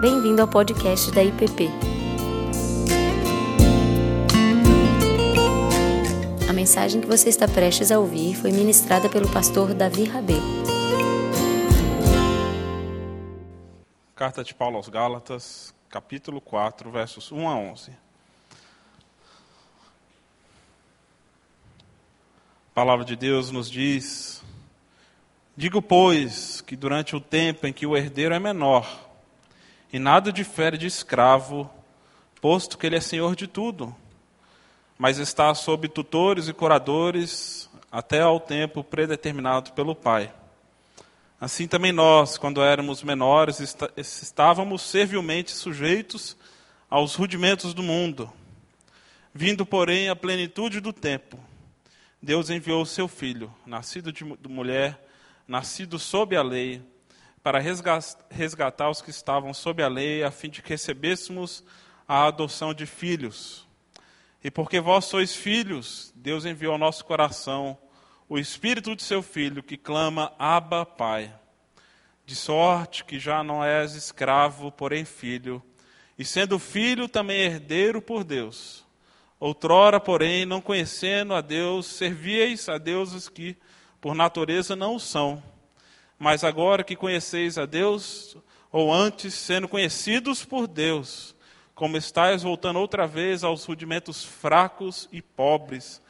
Bem-vindo ao podcast da IPP. A mensagem que você está prestes a ouvir foi ministrada pelo pastor Davi Rabelo. Carta de Paulo aos Gálatas, capítulo 4, versos 1 a 11. A palavra de Deus nos diz: Digo, pois, que durante o tempo em que o herdeiro é menor, e nada difere de escravo, posto que ele é senhor de tudo, mas está sob tutores e curadores até ao tempo predeterminado pelo Pai. Assim também nós, quando éramos menores, estávamos servilmente sujeitos aos rudimentos do mundo. Vindo, porém, à plenitude do tempo, Deus enviou o seu filho, nascido de mulher, nascido sob a lei, para resgatar os que estavam sob a lei, a fim de que recebêssemos a adoção de filhos. E porque vós sois filhos, Deus enviou ao nosso coração o Espírito de seu Filho, que clama, Abba, Pai. De sorte que já não és escravo, porém filho, e sendo filho, também herdeiro por Deus. Outrora, porém, não conhecendo a Deus, servíeis a deuses que, por natureza, não o são mas agora que conheceis a Deus, ou antes sendo conhecidos por Deus, como estáis voltando outra vez aos rudimentos fracos e pobres,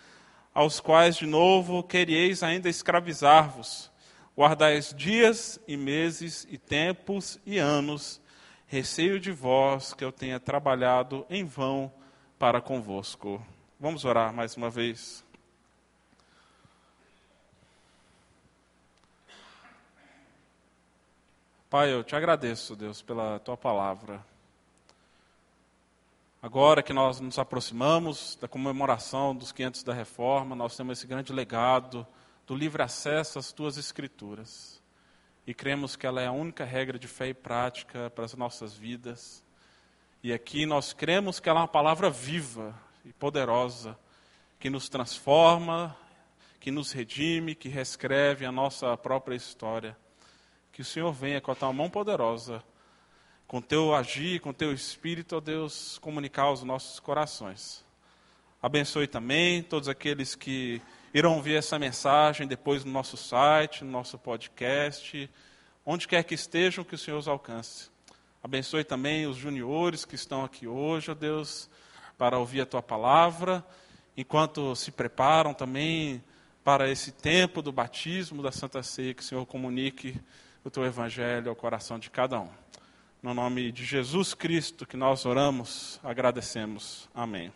aos quais de novo queríeis ainda escravizar-vos, guardais dias e meses e tempos e anos, receio de vós que eu tenha trabalhado em vão para convosco. Vamos orar mais uma vez. Pai, eu te agradeço, Deus, pela tua palavra. Agora que nós nos aproximamos da comemoração dos 500 da reforma, nós temos esse grande legado do livre acesso às tuas escrituras. E cremos que ela é a única regra de fé e prática para as nossas vidas. E aqui nós cremos que ela é uma palavra viva e poderosa, que nos transforma, que nos redime, que reescreve a nossa própria história. Que o Senhor venha com a tua mão poderosa, com teu agir, com teu espírito, ó Deus, comunicar aos nossos corações. Abençoe também todos aqueles que irão ouvir essa mensagem depois no nosso site, no nosso podcast, onde quer que estejam, que o Senhor os alcance. Abençoe também os juniores que estão aqui hoje, ó Deus, para ouvir a tua palavra, enquanto se preparam também para esse tempo do batismo da Santa Ceia, que o Senhor comunique o teu evangelho ao coração de cada um. No nome de Jesus Cristo que nós oramos, agradecemos. Amém.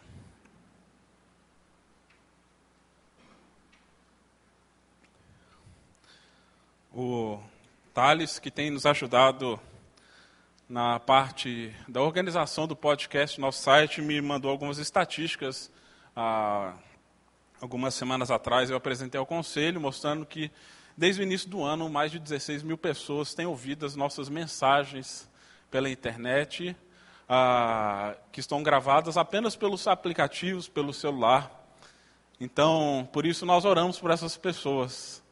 O Thales, que tem nos ajudado na parte da organização do podcast, nosso site, me mandou algumas estatísticas. Ah, algumas semanas atrás eu apresentei ao conselho, mostrando que Desde o início do ano, mais de 16 mil pessoas têm ouvido as nossas mensagens pela internet, ah, que estão gravadas apenas pelos aplicativos, pelo celular. Então, por isso nós oramos por essas pessoas,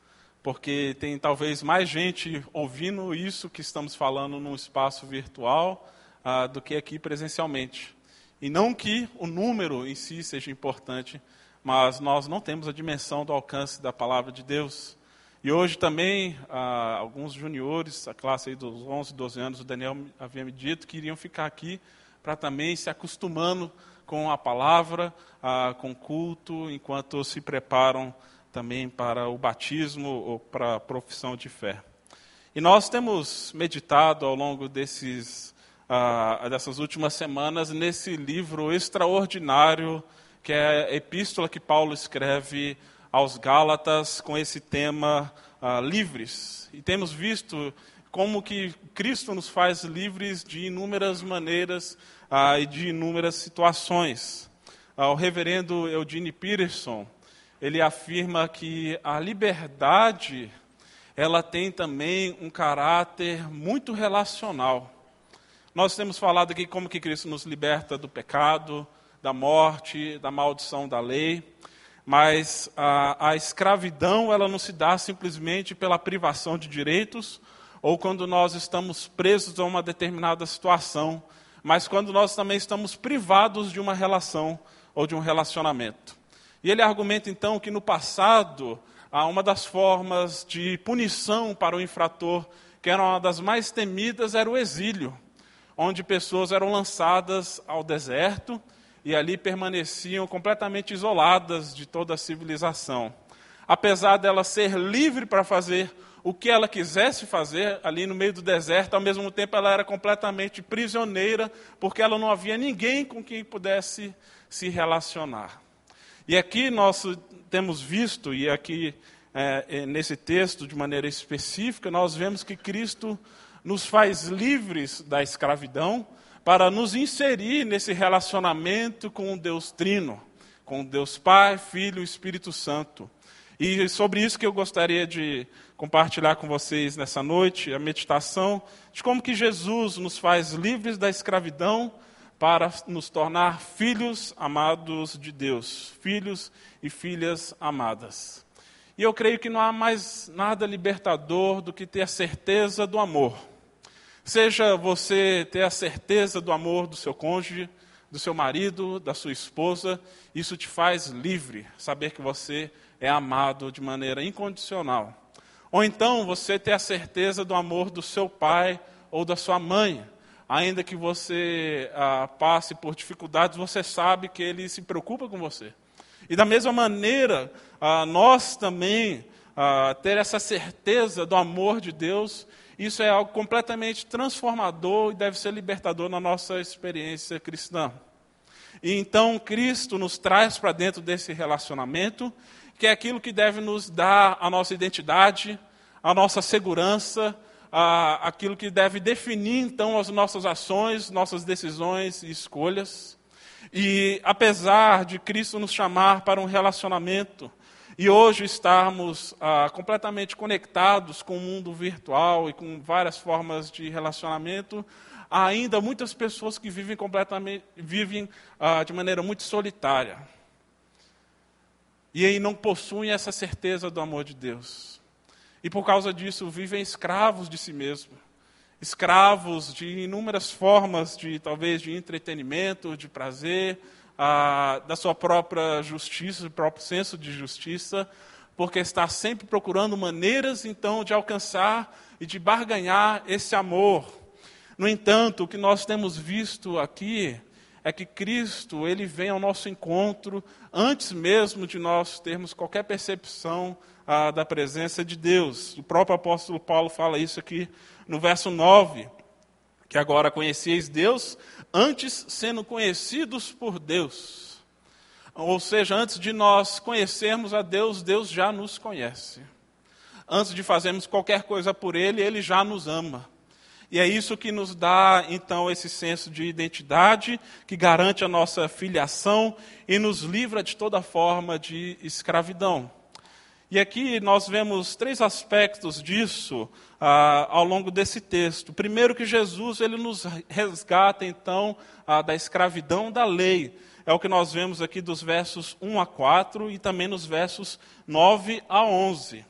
porque tem talvez mais gente ouvindo isso que estamos falando num espaço virtual ah, do que aqui presencialmente. E não que o número em si seja importante, mas nós não temos a dimensão do alcance da palavra de Deus. E hoje também, ah, alguns juniores, a classe dos 11, 12 anos, o Daniel havia me dito que iriam ficar aqui para também se acostumando com a palavra, ah, com o culto, enquanto se preparam também para o batismo ou para a profissão de fé. E nós temos meditado ao longo desses, ah, dessas últimas semanas nesse livro extraordinário que é a epístola que Paulo escreve aos Gálatas com esse tema uh, livres. E temos visto como que Cristo nos faz livres de inúmeras maneiras uh, e de inúmeras situações. Uh, o reverendo Eugene Peterson, ele afirma que a liberdade ela tem também um caráter muito relacional. Nós temos falado aqui como que Cristo nos liberta do pecado, da morte, da maldição da lei. Mas a, a escravidão ela não se dá simplesmente pela privação de direitos ou quando nós estamos presos a uma determinada situação, mas quando nós também estamos privados de uma relação ou de um relacionamento. E ele argumenta então que no passado, uma das formas de punição para o infrator, que era uma das mais temidas, era o exílio, onde pessoas eram lançadas ao deserto e ali permaneciam completamente isoladas de toda a civilização. Apesar dela ser livre para fazer o que ela quisesse fazer ali no meio do deserto, ao mesmo tempo ela era completamente prisioneira, porque ela não havia ninguém com quem pudesse se relacionar. E aqui nós temos visto, e aqui é, é, nesse texto de maneira específica, nós vemos que Cristo nos faz livres da escravidão para nos inserir nesse relacionamento com o Deus Trino, com Deus Pai, Filho e Espírito Santo. E sobre isso que eu gostaria de compartilhar com vocês nessa noite, a meditação de como que Jesus nos faz livres da escravidão para nos tornar filhos amados de Deus, filhos e filhas amadas. E eu creio que não há mais nada libertador do que ter a certeza do amor. Seja você ter a certeza do amor do seu cônjuge, do seu marido, da sua esposa, isso te faz livre, saber que você é amado de maneira incondicional. Ou então você ter a certeza do amor do seu pai ou da sua mãe, ainda que você ah, passe por dificuldades, você sabe que ele se preocupa com você. E da mesma maneira, ah, nós também ah, ter essa certeza do amor de Deus, isso é algo completamente transformador e deve ser libertador na nossa experiência cristã. E então Cristo nos traz para dentro desse relacionamento, que é aquilo que deve nos dar a nossa identidade, a nossa segurança, ah, aquilo que deve definir então as nossas ações, nossas decisões e escolhas. E apesar de Cristo nos chamar para um relacionamento e hoje estarmos ah, completamente conectados com o mundo virtual e com várias formas de relacionamento, há ainda muitas pessoas que vivem completamente vivem ah, de maneira muito solitária e aí não possuem essa certeza do amor de Deus. E por causa disso vivem escravos de si mesmos, escravos de inúmeras formas de talvez de entretenimento, de prazer, ah, da sua própria justiça, do próprio senso de justiça, porque está sempre procurando maneiras então de alcançar e de barganhar esse amor. No entanto, o que nós temos visto aqui é que Cristo, ele vem ao nosso encontro antes mesmo de nós termos qualquer percepção ah, da presença de Deus. O próprio apóstolo Paulo fala isso aqui no verso 9, que agora conhecieis Deus antes sendo conhecidos por Deus. Ou seja, antes de nós conhecermos a Deus, Deus já nos conhece. Antes de fazermos qualquer coisa por Ele, Ele já nos ama. E é isso que nos dá, então, esse senso de identidade, que garante a nossa filiação e nos livra de toda forma de escravidão. E aqui nós vemos três aspectos disso ah, ao longo desse texto. Primeiro que Jesus ele nos resgata então ah, da escravidão da lei. É o que nós vemos aqui dos versos 1 a 4 e também nos versos 9 a 11.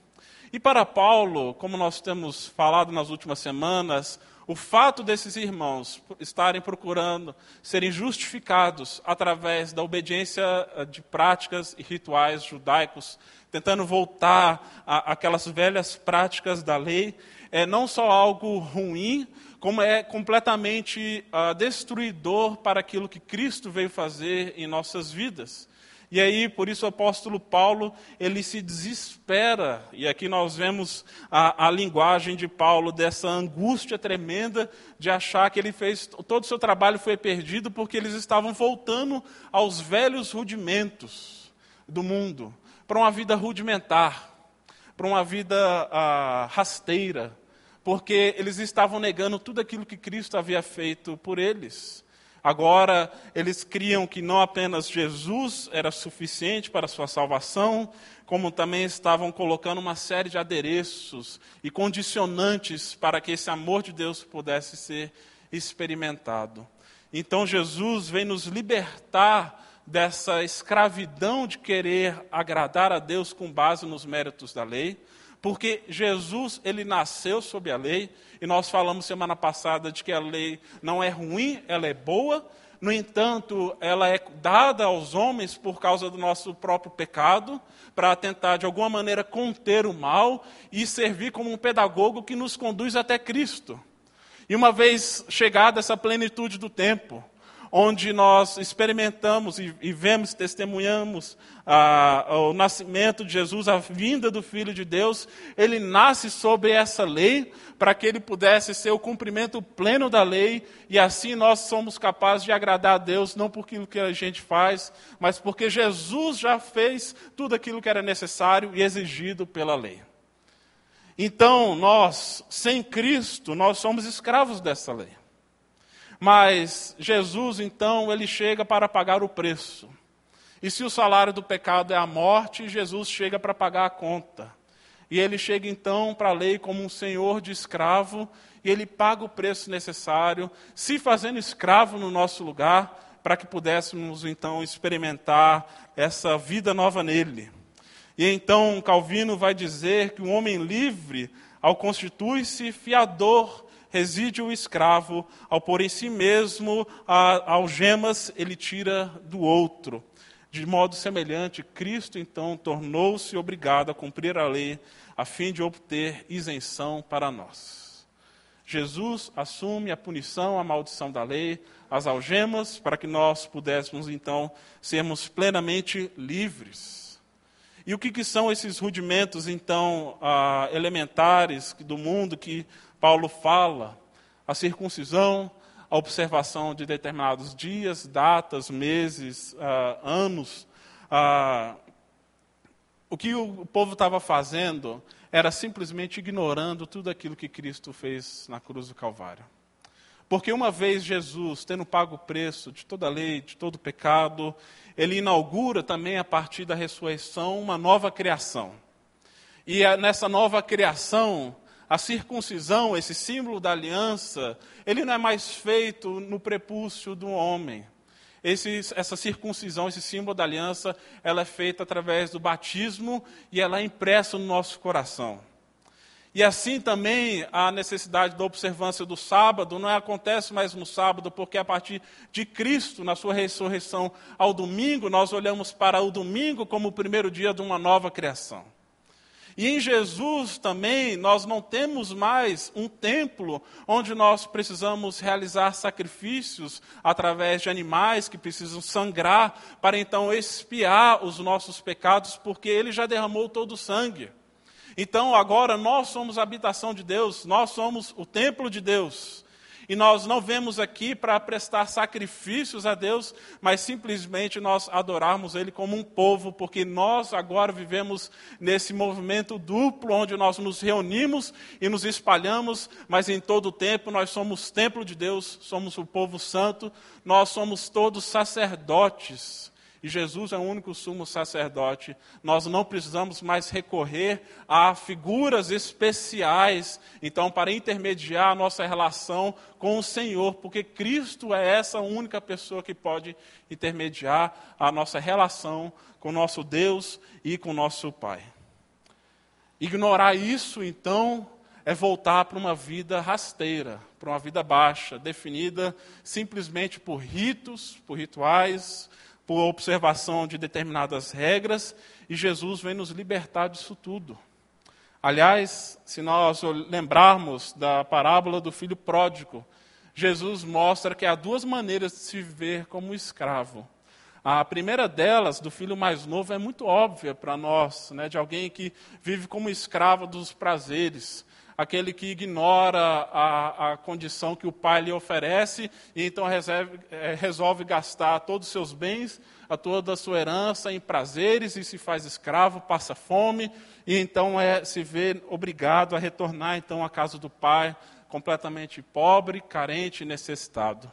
E para Paulo, como nós temos falado nas últimas semanas, o fato desses irmãos estarem procurando serem justificados através da obediência ah, de práticas e rituais judaicos tentando voltar àquelas velhas práticas da lei, é não só algo ruim, como é completamente uh, destruidor para aquilo que Cristo veio fazer em nossas vidas. E aí, por isso o apóstolo Paulo, ele se desespera, e aqui nós vemos a, a, linguagem de Paulo dessa angústia tremenda de achar que ele fez, todo o seu trabalho foi perdido porque eles estavam voltando aos velhos rudimentos do mundo para uma vida rudimentar, para uma vida ah, rasteira, porque eles estavam negando tudo aquilo que Cristo havia feito por eles. Agora, eles criam que não apenas Jesus era suficiente para a sua salvação, como também estavam colocando uma série de adereços e condicionantes para que esse amor de Deus pudesse ser experimentado. Então, Jesus vem nos libertar dessa escravidão de querer agradar a Deus com base nos méritos da lei, Porque Jesus, ele nasceu sob a lei, e nós falamos semana passada de que a lei não é ruim, ela é boa, no entanto, ela é dada aos homens por causa do nosso próprio pecado, para tentar de alguma maneira conter o mal e servir como um pedagogo que nos conduz até Cristo. E uma vez chegada essa plenitude do tempo, onde nós experimentamos e, e vemos, testemunhamos ah, o nascimento de Jesus, a vinda do Filho de Deus, ele nasce sobre essa lei, para que ele pudesse ser o cumprimento pleno da lei, e assim nós somos capazes de agradar a Deus, não por aquilo que a gente faz, mas porque Jesus já fez tudo aquilo que era necessário e exigido pela lei. Então, nós, sem Cristo, nós somos escravos dessa lei. Mas Jesus, então, ele chega para pagar o preço. E se o salário do pecado é a morte, Jesus chega para pagar a conta. E ele chega então para a lei como um senhor de escravo, e ele paga o preço necessário, se fazendo escravo no nosso lugar, para que pudéssemos então experimentar essa vida nova nele. E então Calvino vai dizer que o homem livre, ao constitui-se fiador reside o escravo, ao pôr em si mesmo algemas, ele tira do outro. De modo semelhante, Cristo então tornou-se obrigado a cumprir a lei, a fim de obter isenção para nós. Jesus assume a punição, a maldição da lei, as algemas, para que nós pudéssemos então sermos plenamente livres. E o que, que são esses rudimentos, então, ah, elementares do mundo que Paulo fala a circuncisão, a observação de determinados dias, datas, meses, uh, anos. Uh, o que o povo estava fazendo era simplesmente ignorando tudo aquilo que Cristo fez na cruz do Calvário. Porque uma vez Jesus, tendo pago o preço de toda a lei, de todo o pecado, ele inaugura também, a partir da ressurreição, uma nova criação. E nessa nova criação, a circuncisão, esse símbolo da aliança, ele não é mais feito no prepúcio do homem. Esse, essa circuncisão, esse símbolo da aliança, ela é feita através do batismo e ela é impressa no nosso coração. E assim também a necessidade da observância do sábado não acontece mais no sábado, porque a partir de Cristo, na sua ressurreição ao domingo, nós olhamos para o domingo como o primeiro dia de uma nova criação. E em Jesus também nós não temos mais um templo onde nós precisamos realizar sacrifícios através de animais que precisam sangrar para então expiar os nossos pecados, porque ele já derramou todo o sangue. Então agora nós somos a habitação de Deus, nós somos o templo de Deus. E nós não vemos aqui para prestar sacrifícios a Deus, mas simplesmente nós adorarmos Ele como um povo, porque nós agora vivemos nesse movimento duplo, onde nós nos reunimos e nos espalhamos, mas em todo o tempo nós somos templo de Deus, somos o povo santo, nós somos todos sacerdotes e Jesus é o único sumo sacerdote. Nós não precisamos mais recorrer a figuras especiais, então, para intermediar a nossa relação com o Senhor, porque Cristo é essa única pessoa que pode intermediar a nossa relação com nosso Deus e com nosso Pai. Ignorar isso, então, é voltar para uma vida rasteira, para uma vida baixa, definida simplesmente por ritos, por rituais, por observação de determinadas regras, e Jesus vem nos libertar disso tudo. Aliás, se nós lembrarmos da parábola do filho pródigo, Jesus mostra que há duas maneiras de se viver como escravo. A primeira delas, do filho mais novo, é muito óbvia para nós, né, de alguém que vive como escravo dos prazeres, aquele que ignora a, a condição que o pai lhe oferece e então reserve, é, resolve gastar todos os seus bens, a toda a sua herança em prazeres e se faz escravo, passa fome e então é, se vê obrigado a retornar então à casa do pai, completamente pobre, carente e necessitado.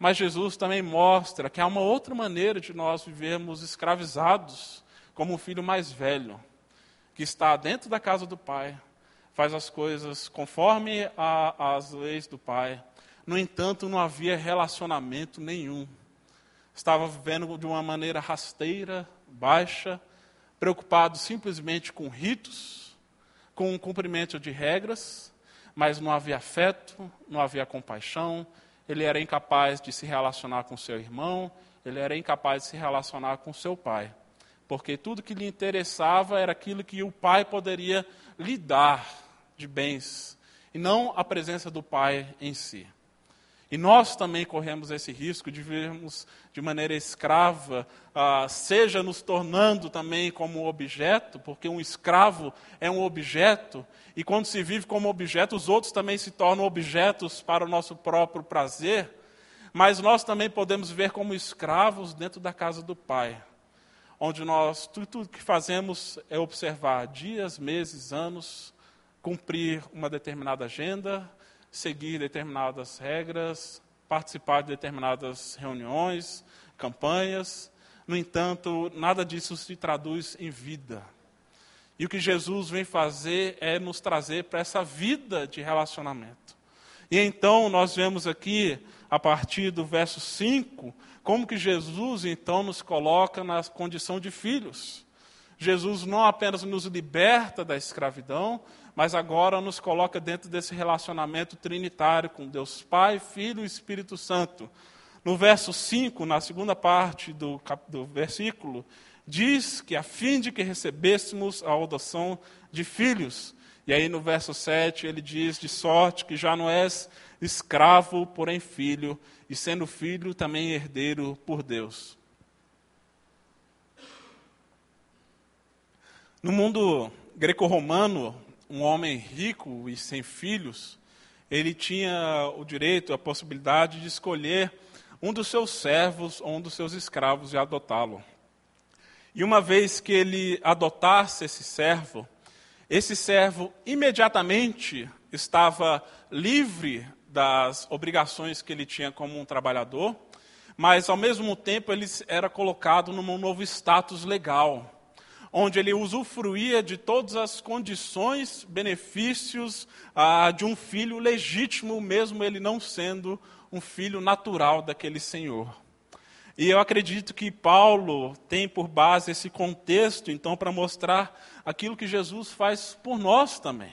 Mas Jesus também mostra que há uma outra maneira de nós vivermos escravizados, como um filho mais velho, que está dentro da casa do pai, faz as coisas conforme a, as leis do Pai. No entanto, não havia relacionamento nenhum. Estava vivendo de uma maneira rasteira, baixa, preocupado simplesmente com ritos, com o cumprimento de regras, mas não havia afeto, não havia compaixão, ele era incapaz de se relacionar com seu irmão, ele era incapaz de se relacionar com seu pai. Porque tudo que lhe interessava era aquilo que o pai poderia lhe dar de bens, e não a presença do pai em si. E nós também corremos esse risco de vivermos de maneira escrava, ah, seja nos tornando também como objeto, porque um escravo é um objeto, e quando se vive como objeto, os outros também se tornam objetos para o nosso próprio prazer, mas nós também podemos ver como escravos dentro da casa do Pai, onde nós, tudo, tudo que fazemos é observar dias, meses, anos, cumprir uma determinada agenda, seguir determinadas regras, participar de determinadas reuniões, campanhas. No entanto, nada disso se traduz em vida. E o que Jesus vem fazer é nos trazer para essa vida de relacionamento. E então nós vemos aqui, a partir do verso 5, como que Jesus então nos coloca na condição de filhos. Jesus não apenas nos liberta da escravidão, mas agora nos coloca dentro desse relacionamento trinitário com Deus Pai, Filho e Espírito Santo. No verso 5, na segunda parte do, do versículo, diz que a fim de que recebêssemos a adoção de filhos. E aí no verso 7 ele diz: de sorte que já não és escravo, porém filho, e sendo filho também herdeiro por Deus. No mundo greco-romano, um homem rico e sem filhos, ele tinha o direito, a possibilidade de escolher um dos seus servos ou um dos seus escravos e adotá-lo. E uma vez que ele adotasse esse servo, esse servo imediatamente estava livre das obrigações que ele tinha como um trabalhador, mas ao mesmo tempo ele era colocado num novo status legal onde ele usufruía de todas as condições, benefícios ah, de um filho legítimo, mesmo ele não sendo um filho natural daquele Senhor. E eu acredito que Paulo tem por base esse contexto, então, para mostrar aquilo que Jesus faz por nós também.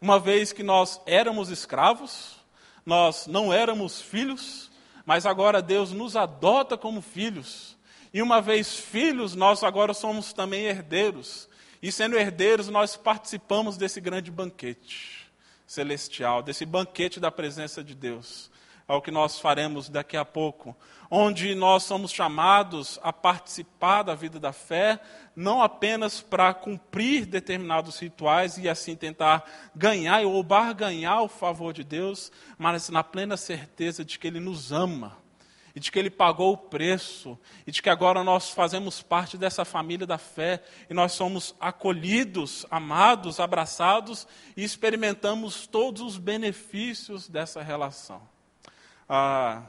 Uma vez que nós éramos escravos, nós não éramos filhos, mas agora Deus nos adota como filhos. E uma vez filhos, nós agora somos também herdeiros. E sendo herdeiros, nós participamos desse grande banquete celestial, desse banquete da presença de Deus. É o que nós faremos daqui a pouco, onde nós somos chamados a participar da vida da fé, não apenas para cumprir determinados rituais e assim tentar ganhar ou barganhar o favor de Deus, mas na plena certeza de que Ele nos ama e de que Ele pagou o preço, e de que agora nós fazemos parte dessa família da fé, e nós somos acolhidos, amados, abraçados, e experimentamos todos os benefícios dessa relação. Ah,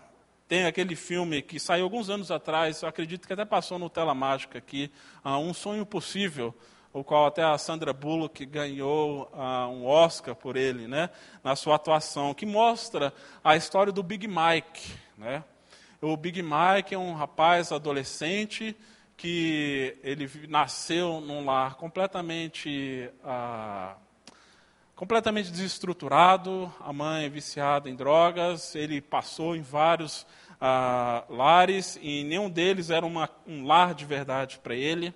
tem aquele filme que saiu alguns anos atrás, acredito que até passou no Tela Mágica aqui, ah, Um Sonho Possível, o qual até a Sandra Bullock ganhou ah, um Oscar por ele, né, na sua atuação, que mostra a história do Big Mike, né, o Big Mike é um rapaz adolescente que ele nasceu num lar completamente ah, completamente desestruturado, a mãe é viciada em drogas, ele passou em vários ah, lares e nenhum deles era uma, um lar de verdade para ele.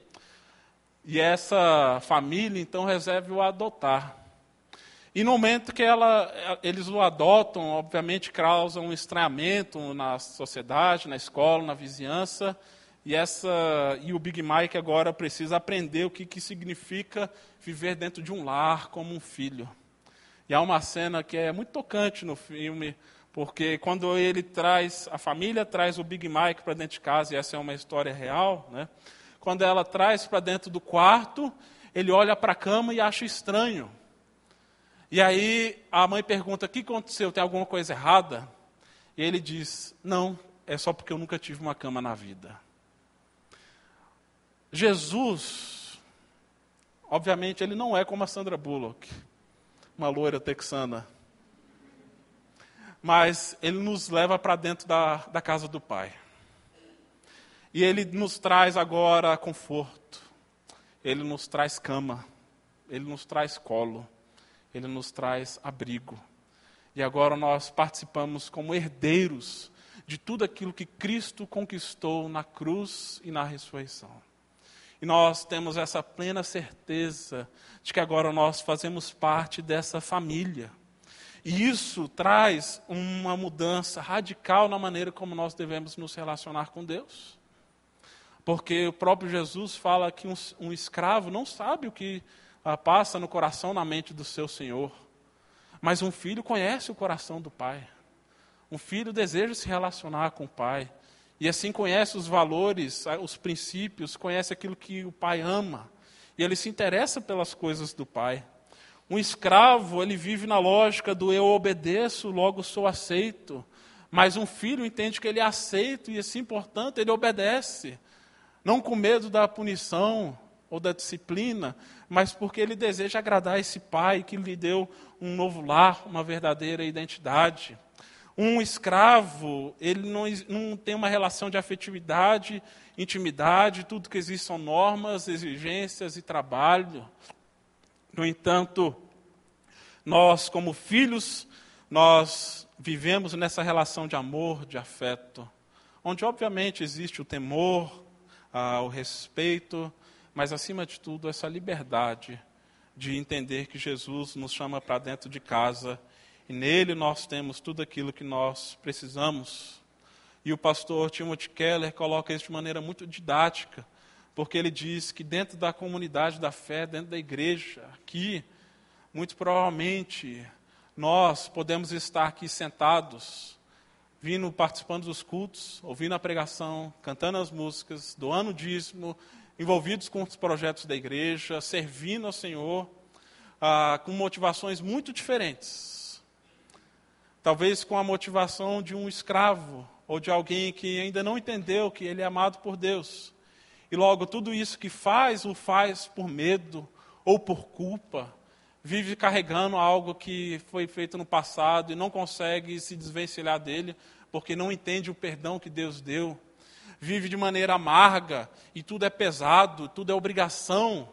E essa família então resolve o adotar. E no momento que ela, eles o adotam, obviamente causa um estranhamento na sociedade, na escola, na vizinhança. E, essa, e o Big Mike agora precisa aprender o que, que significa viver dentro de um lar como um filho. E há uma cena que é muito tocante no filme, porque quando ele traz, a família traz o Big Mike para dentro de casa, e essa é uma história real, né? quando ela traz para dentro do quarto, ele olha para a cama e acha estranho. E aí a mãe pergunta: o que aconteceu? Tem alguma coisa errada? E ele diz: não, é só porque eu nunca tive uma cama na vida. Jesus, obviamente, ele não é como a Sandra Bullock, uma loira texana. Mas ele nos leva para dentro da, da casa do Pai. E ele nos traz agora conforto. Ele nos traz cama. ele nos traz colo, ele nos traz abrigo. E agora nós participamos como herdeiros de tudo aquilo que Cristo conquistou na cruz e na ressurreição. E nós temos essa plena certeza de que agora nós fazemos parte dessa família. E isso traz uma mudança radical na maneira como nós devemos nos relacionar com Deus. Porque o próprio Jesus fala que um, um escravo não sabe o que passa no coração, na mente do seu senhor. Mas um filho conhece o coração do pai. Um filho deseja se relacionar com o pai. E assim conhece os valores, os princípios, conhece aquilo que o pai ama. E ele se interessa pelas coisas do pai. Um escravo, ele vive na lógica do eu obedeço, logo sou aceito. Mas um filho entende que ele é aceito e assim, portanto, ele obedece. Não com medo da punição ou da disciplina, mas porque ele deseja agradar esse pai que lhe deu um novo lar, uma verdadeira identidade. Um escravo, ele não, não tem uma relação de afetividade, intimidade, tudo que existe são normas, exigências e trabalho. No entanto, nós, como filhos, nós vivemos nessa relação de amor, de afeto, onde obviamente existe o temor, ah, o respeito, mas acima de tudo essa liberdade de entender que Jesus nos chama para dentro de casa e nele nós temos tudo aquilo que nós precisamos. E o pastor Timothy Keller coloca isso de maneira muito didática, porque ele diz que dentro da comunidade da fé, dentro da igreja, aqui, muito provavelmente nós podemos estar aqui sentados, vindo participando dos cultos, ouvindo a pregação, cantando as músicas, doando o dízimo, envolvidos com os projetos da igreja, servindo ao Senhor, ah, com motivações muito diferentes Talvez com a motivação de um escravo ou de alguém que ainda não entendeu que ele é amado por Deus. E logo tudo isso que faz, o faz por medo ou por culpa. Vive carregando algo que foi feito no passado e não consegue se desvencilhar dele, porque não entende o perdão que Deus deu. Vive de maneira amarga e tudo é pesado, tudo é obrigação.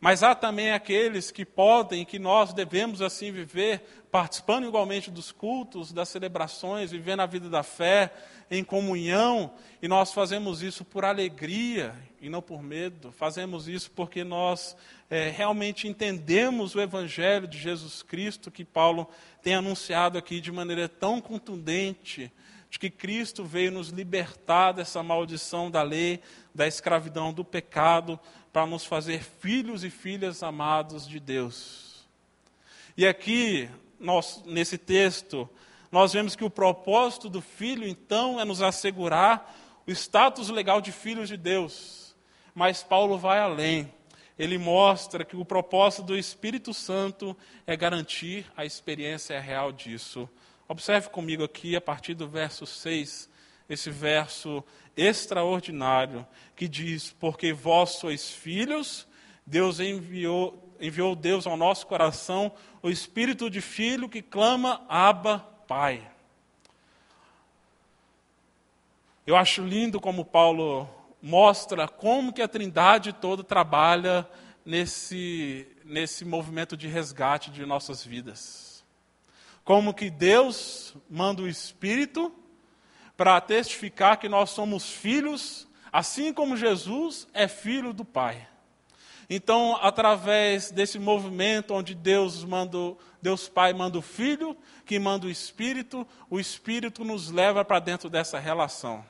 Mas há também aqueles que podem, que nós devemos assim viver, participando igualmente dos cultos, das celebrações, vivendo a vida da fé, em comunhão, e nós fazemos isso por alegria e não por medo, fazemos isso porque nós é, realmente entendemos o Evangelho de Jesus Cristo que Paulo tem anunciado aqui de maneira tão contundente, de que Cristo veio nos libertar dessa maldição da lei, da escravidão, do pecado, para nos fazer filhos e filhas amados de Deus. E aqui, nós, nesse texto, nós vemos que o propósito do filho, então, é nos assegurar o status legal de filhos de Deus. Mas Paulo vai além. Ele mostra que o propósito do Espírito Santo é garantir a experiência real disso. Observe comigo aqui, a partir do verso 6, esse verso extraordinário que diz: Porque vós sois filhos, Deus enviou, enviou Deus ao nosso coração o espírito de filho que clama: Abba, Pai. Eu acho lindo como Paulo mostra como que a Trindade toda trabalha nesse, nesse movimento de resgate de nossas vidas. Como que Deus manda o Espírito para testificar que nós somos filhos, assim como Jesus é filho do Pai. Então, através desse movimento onde Deus manda, Deus Pai manda o Filho, que manda o Espírito, o Espírito nos leva para dentro dessa relação.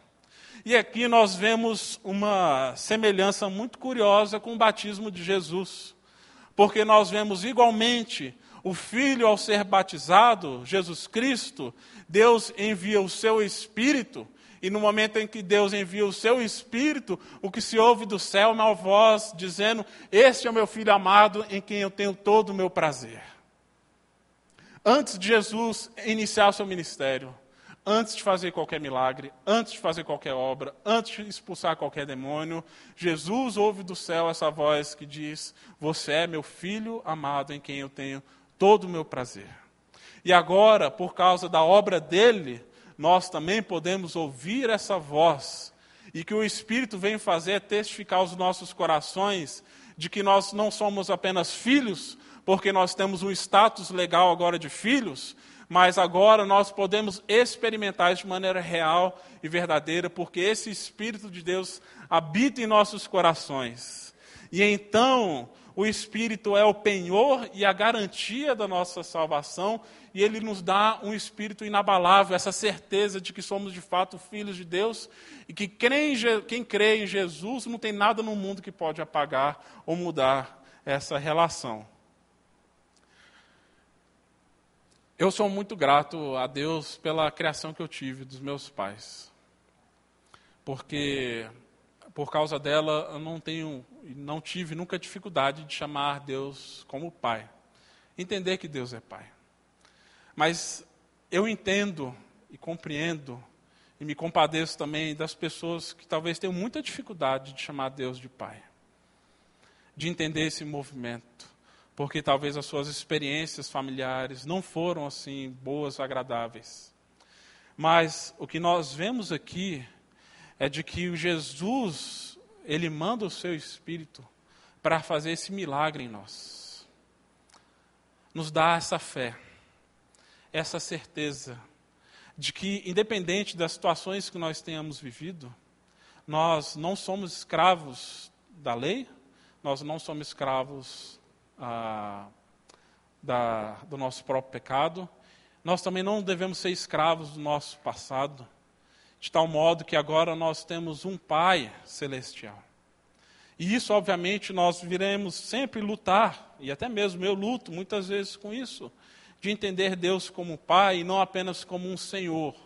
E aqui nós vemos uma semelhança muito curiosa com o batismo de Jesus, porque nós vemos igualmente o Filho, ao ser batizado, Jesus Cristo, Deus envia o seu Espírito, e no momento em que Deus envia o seu Espírito, o que se ouve do céu é uma voz dizendo: Este é o meu filho amado em quem eu tenho todo o meu prazer. Antes de Jesus iniciar o seu ministério, antes de fazer qualquer milagre, antes de fazer qualquer obra, antes de expulsar qualquer demônio, Jesus ouve do céu essa voz que diz: Você é meu filho amado em quem eu tenho todo o meu prazer. E agora, por causa da obra dele, nós também podemos ouvir essa voz. E que o Espírito vem fazer é testificar aos nossos corações de que nós não somos apenas filhos, porque nós temos um status legal agora de filhos, mas agora nós podemos experimentar de maneira real e verdadeira, porque esse Espírito de Deus habita em nossos corações. E então, o Espírito é o penhor e a garantia da nossa salvação, e ele nos dá um espírito inabalável, essa certeza de que somos de fato filhos de Deus e que quem crê em Jesus não tem nada no mundo que pode apagar ou mudar essa relação. Eu sou muito grato a Deus pela criação que eu tive dos meus pais. Porque por causa dela eu não tenho não tive nunca dificuldade de chamar Deus como pai. Entender que Deus é pai. Mas eu entendo e compreendo e me compadeço também das pessoas que talvez tenham muita dificuldade de chamar Deus de pai. De entender esse movimento, porque talvez as suas experiências familiares não foram assim boas, agradáveis. Mas o que nós vemos aqui é de que o Jesus, ele manda o seu espírito para fazer esse milagre em nós. Nos dá essa fé essa certeza de que, independente das situações que nós tenhamos vivido, nós não somos escravos da lei, nós não somos escravos ah, da, do nosso próprio pecado, nós também não devemos ser escravos do nosso passado, de tal modo que agora nós temos um Pai celestial. E isso, obviamente, nós viremos sempre lutar, e até mesmo eu luto muitas vezes com isso, de entender Deus como Pai e não apenas como um Senhor.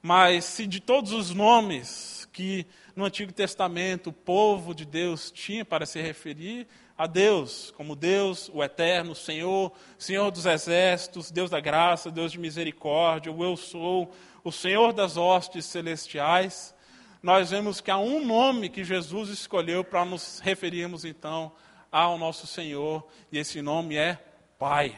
Mas se de todos os nomes que no Antigo Testamento o povo de Deus tinha para se referir a Deus, como Deus, o Eterno, Senhor, Senhor dos Exércitos, Deus da graça, Deus de misericórdia, o Eu Sou, o Senhor das hostes celestiais, nós vemos que há um nome que Jesus escolheu para nos referirmos então ao nosso Senhor, e esse nome é Pai.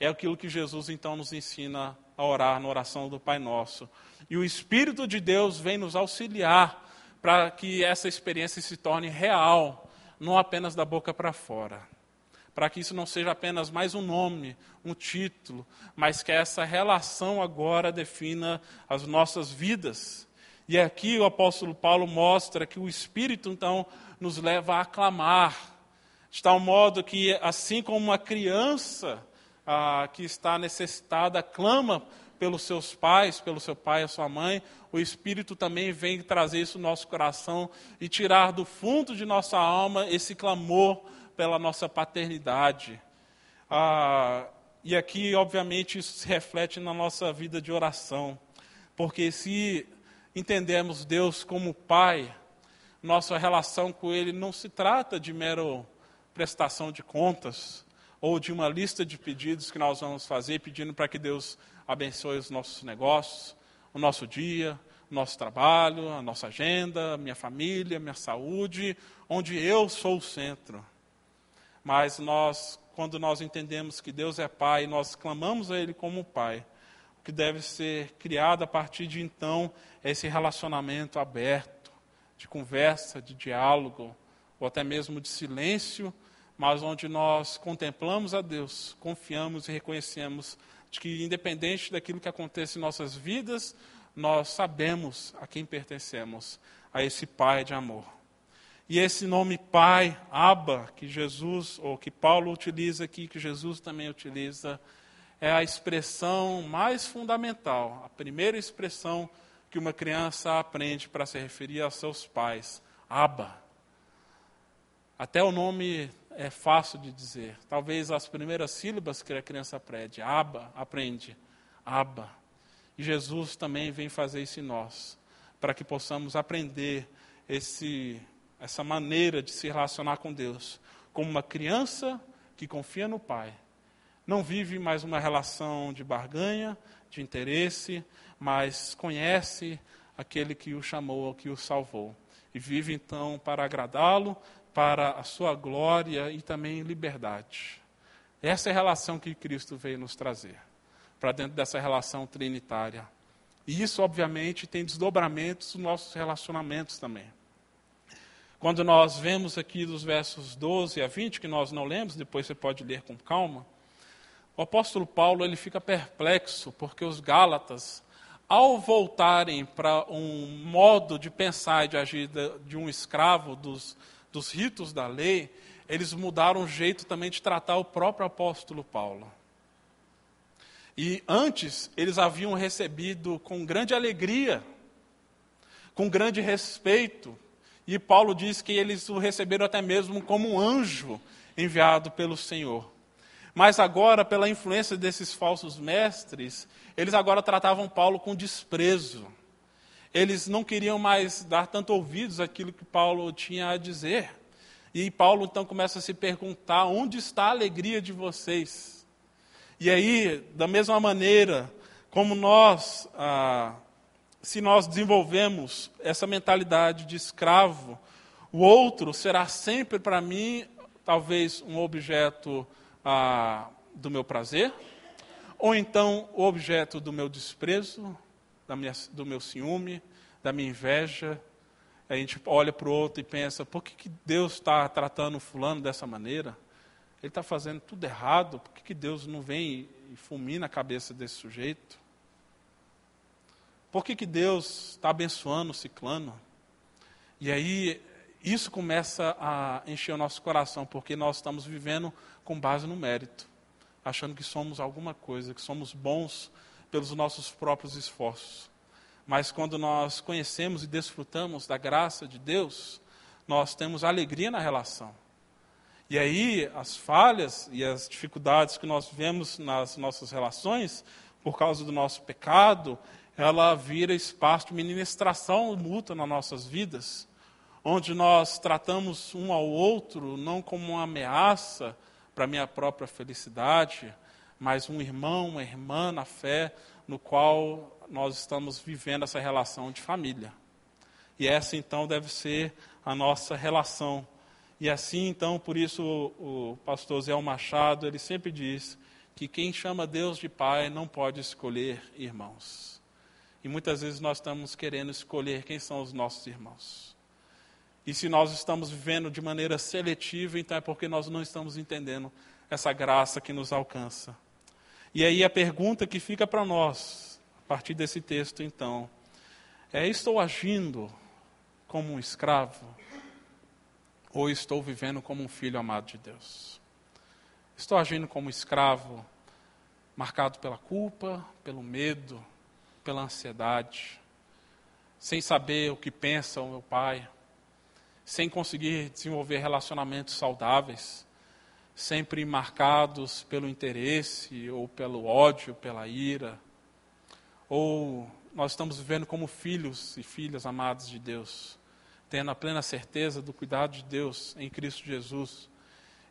É aquilo que Jesus então nos ensina a orar na oração do Pai Nosso. E o Espírito de Deus vem nos auxiliar para que essa experiência se torne real, não apenas da boca para fora. Para que isso não seja apenas mais um nome, um título, mas que essa relação agora defina as nossas vidas. E aqui o apóstolo Paulo mostra que o Espírito então nos leva a aclamar, de tal modo que, assim como uma criança ah, que está necessitada clama pelos seus pais, pelo seu pai a sua mãe, o Espírito também vem trazer isso no nosso coração e tirar do fundo de nossa alma esse clamor pela nossa paternidade. Ah, e aqui, obviamente, isso se reflete na nossa vida de oração, porque se entendemos Deus como Pai, nossa relação com Ele não se trata de mero prestação de contas, ou de uma lista de pedidos que nós vamos fazer, pedindo para que Deus abençoe os nossos negócios, o nosso dia, o nosso trabalho, a nossa agenda, minha família, minha saúde, onde eu sou o centro. Mas nós, quando nós entendemos que Deus é Pai, nós clamamos a Ele como Pai, o que deve ser criado a partir de então é esse relacionamento aberto, de conversa, de diálogo, ou até mesmo de silêncio, mas onde nós contemplamos a Deus, confiamos e reconhecemos de que, independente daquilo que acontece em nossas vidas, nós sabemos a quem pertencemos, a esse Pai de amor. E esse nome Pai, Abba, que Jesus, ou que Paulo utiliza aqui, que Jesus também utiliza, é a expressão mais fundamental, a primeira expressão que uma criança aprende para se referir aos seus pais. Abba. Até o nome é fácil de dizer. Talvez as primeiras sílabas que a criança aprende, aba, aprende, aba. E Jesus também vem fazer isso em nós, para que possamos aprender esse, essa maneira de se relacionar com Deus, como uma criança que confia no Pai. Não vive mais uma relação de barganha, de interesse, mas conhece aquele que o chamou, que o salvou. E vive então para agradá-lo, para a sua glória e também liberdade. Essa é a relação que Cristo veio nos trazer, para dentro dessa relação trinitária. E isso, obviamente, tem desdobramentos nos nossos relacionamentos também. Quando nós vemos aqui dos versos 12 a 20, que nós não lemos, depois você pode ler com calma, o apóstolo Paulo ele fica perplexo, porque os Gálatas, ao voltarem para um modo de pensar e de agir de um escravo, dos, dos ritos da lei, eles mudaram o jeito também de tratar o próprio apóstolo Paulo. E antes, eles haviam recebido com grande alegria, com grande respeito, e Paulo diz que eles o receberam até mesmo como um anjo enviado pelo Senhor. Mas agora, pela influência desses falsos mestres, eles agora tratavam Paulo com desprezo. Eles não queriam mais dar tanto ouvidos àquilo que Paulo tinha a dizer. E Paulo então começa a se perguntar: onde está a alegria de vocês? E aí, da mesma maneira como nós ah, se nós desenvolvemos essa mentalidade de escravo, o outro será sempre para mim, talvez, um objeto ah, do meu prazer, ou então o objeto do meu desprezo, minha, do meu ciúme, da minha inveja. A gente olha para o outro e pensa: por que, que Deus está tratando fulano dessa maneira? Ele está fazendo tudo errado, por que, que Deus não vem e fulmina a cabeça desse sujeito? Por que, que Deus está abençoando o ciclano? E aí, isso começa a encher o nosso coração, porque nós estamos vivendo com base no mérito, achando que somos alguma coisa, que somos bons pelos nossos próprios esforços. Mas quando nós conhecemos e desfrutamos da graça de Deus, nós temos alegria na relação. E aí, as falhas e as dificuldades que nós vemos nas nossas relações, por causa do nosso pecado, ela vira espaço de ministração mútua nas nossas vidas, onde nós tratamos um ao outro não como uma ameaça para a minha própria felicidade, mas um irmão, uma irmã na fé, no qual nós estamos vivendo essa relação de família. E essa então deve ser a nossa relação. E assim então, por isso o, o pastor Zé Machado, ele sempre diz que quem chama Deus de Pai não pode escolher irmãos. E muitas vezes nós estamos querendo escolher quem são os nossos irmãos. E se nós estamos vivendo de maneira seletiva, então é porque nós não estamos entendendo essa graça que nos alcança. E aí a pergunta que fica para nós, a partir desse texto, então, é: estou agindo como um escravo? Ou estou vivendo como um filho amado de Deus? Estou agindo como escravo, marcado pela culpa, pelo medo, pela ansiedade, sem saber o que pensa o meu pai, sem conseguir desenvolver relacionamentos saudáveis, sempre marcados pelo interesse ou pelo ódio, pela ira. Ou nós estamos vivendo como filhos e filhas amados de Deus, tendo a plena certeza do cuidado de Deus em Cristo Jesus.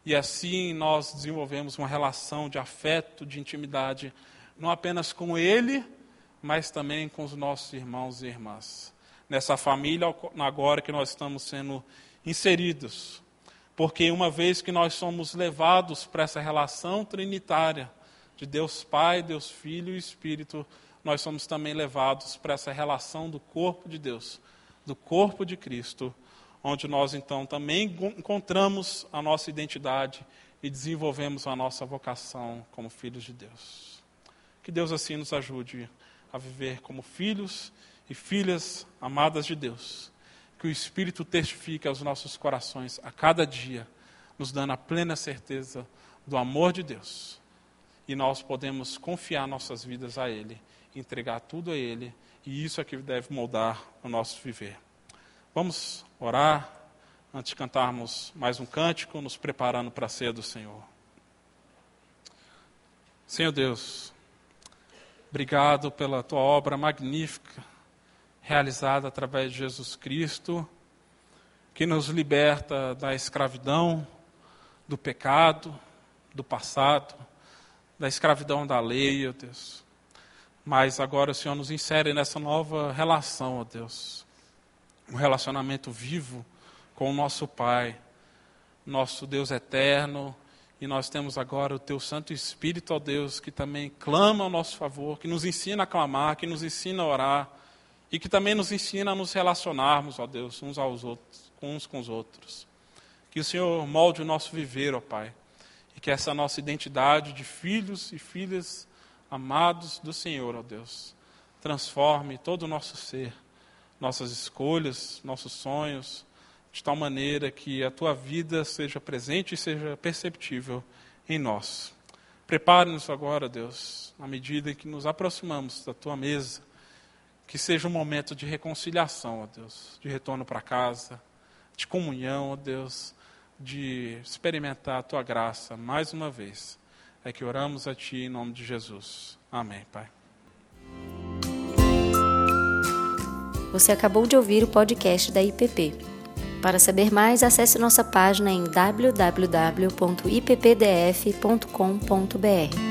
E assim nós desenvolvemos uma relação de afeto, de intimidade, não apenas com Ele, mas também com os nossos irmãos e irmãs. Nessa família agora que nós estamos sendo inseridos. Porque uma vez que nós somos levados para essa relação trinitária de Deus Pai, Deus Filho e Espírito, nós somos também levados para essa relação do corpo de Deus, do corpo de Cristo, onde nós então também encontramos a nossa identidade e desenvolvemos a nossa vocação como filhos de Deus. Que Deus assim nos ajude a viver como filhos e filhas amadas de Deus. Que o Espírito testifique aos nossos corações a cada dia, nos dando a plena certeza do amor de Deus. E nós podemos confiar nossas vidas a Ele, entregar tudo a Ele, e isso é que deve moldar o nosso viver. Vamos orar antes de cantarmos mais um cântico, nos preparando para a ceia do Senhor. Senhor Deus, Obrigado pela tua obra magnífica, realizada através de Jesus Cristo, que nos liberta da escravidão, do pecado, do passado, da escravidão da lei, ó Deus. Mas agora o Senhor nos insere nessa nova relação, ó Deus. Um relacionamento vivo com o nosso Pai, nosso Deus eterno, e nós temos agora o Teu Santo Espírito, ó Deus, que também clama ao nosso favor, que nos ensina a clamar, que nos ensina a orar e que também nos ensina a nos relacionarmos, ó Deus, uns aos outros, uns com os outros. Que o Senhor molde o nosso viver, ó Pai, e que essa nossa identidade de filhos e filhas amados do Senhor, ó Deus, transforme todo o nosso ser, nossas escolhas, nossos sonhos, de tal maneira que a tua vida seja presente e seja perceptível em nós. Prepare-nos agora, Deus, à medida que nos aproximamos da tua mesa, que seja um momento de reconciliação, ó Deus, de retorno para casa, de comunhão, ó Deus, de experimentar a tua graça mais uma vez. É que oramos a ti em nome de Jesus. Amém, Pai. Você acabou de ouvir o podcast da IPP. Para saber mais, acesse nossa página em www.ippdf.com.br.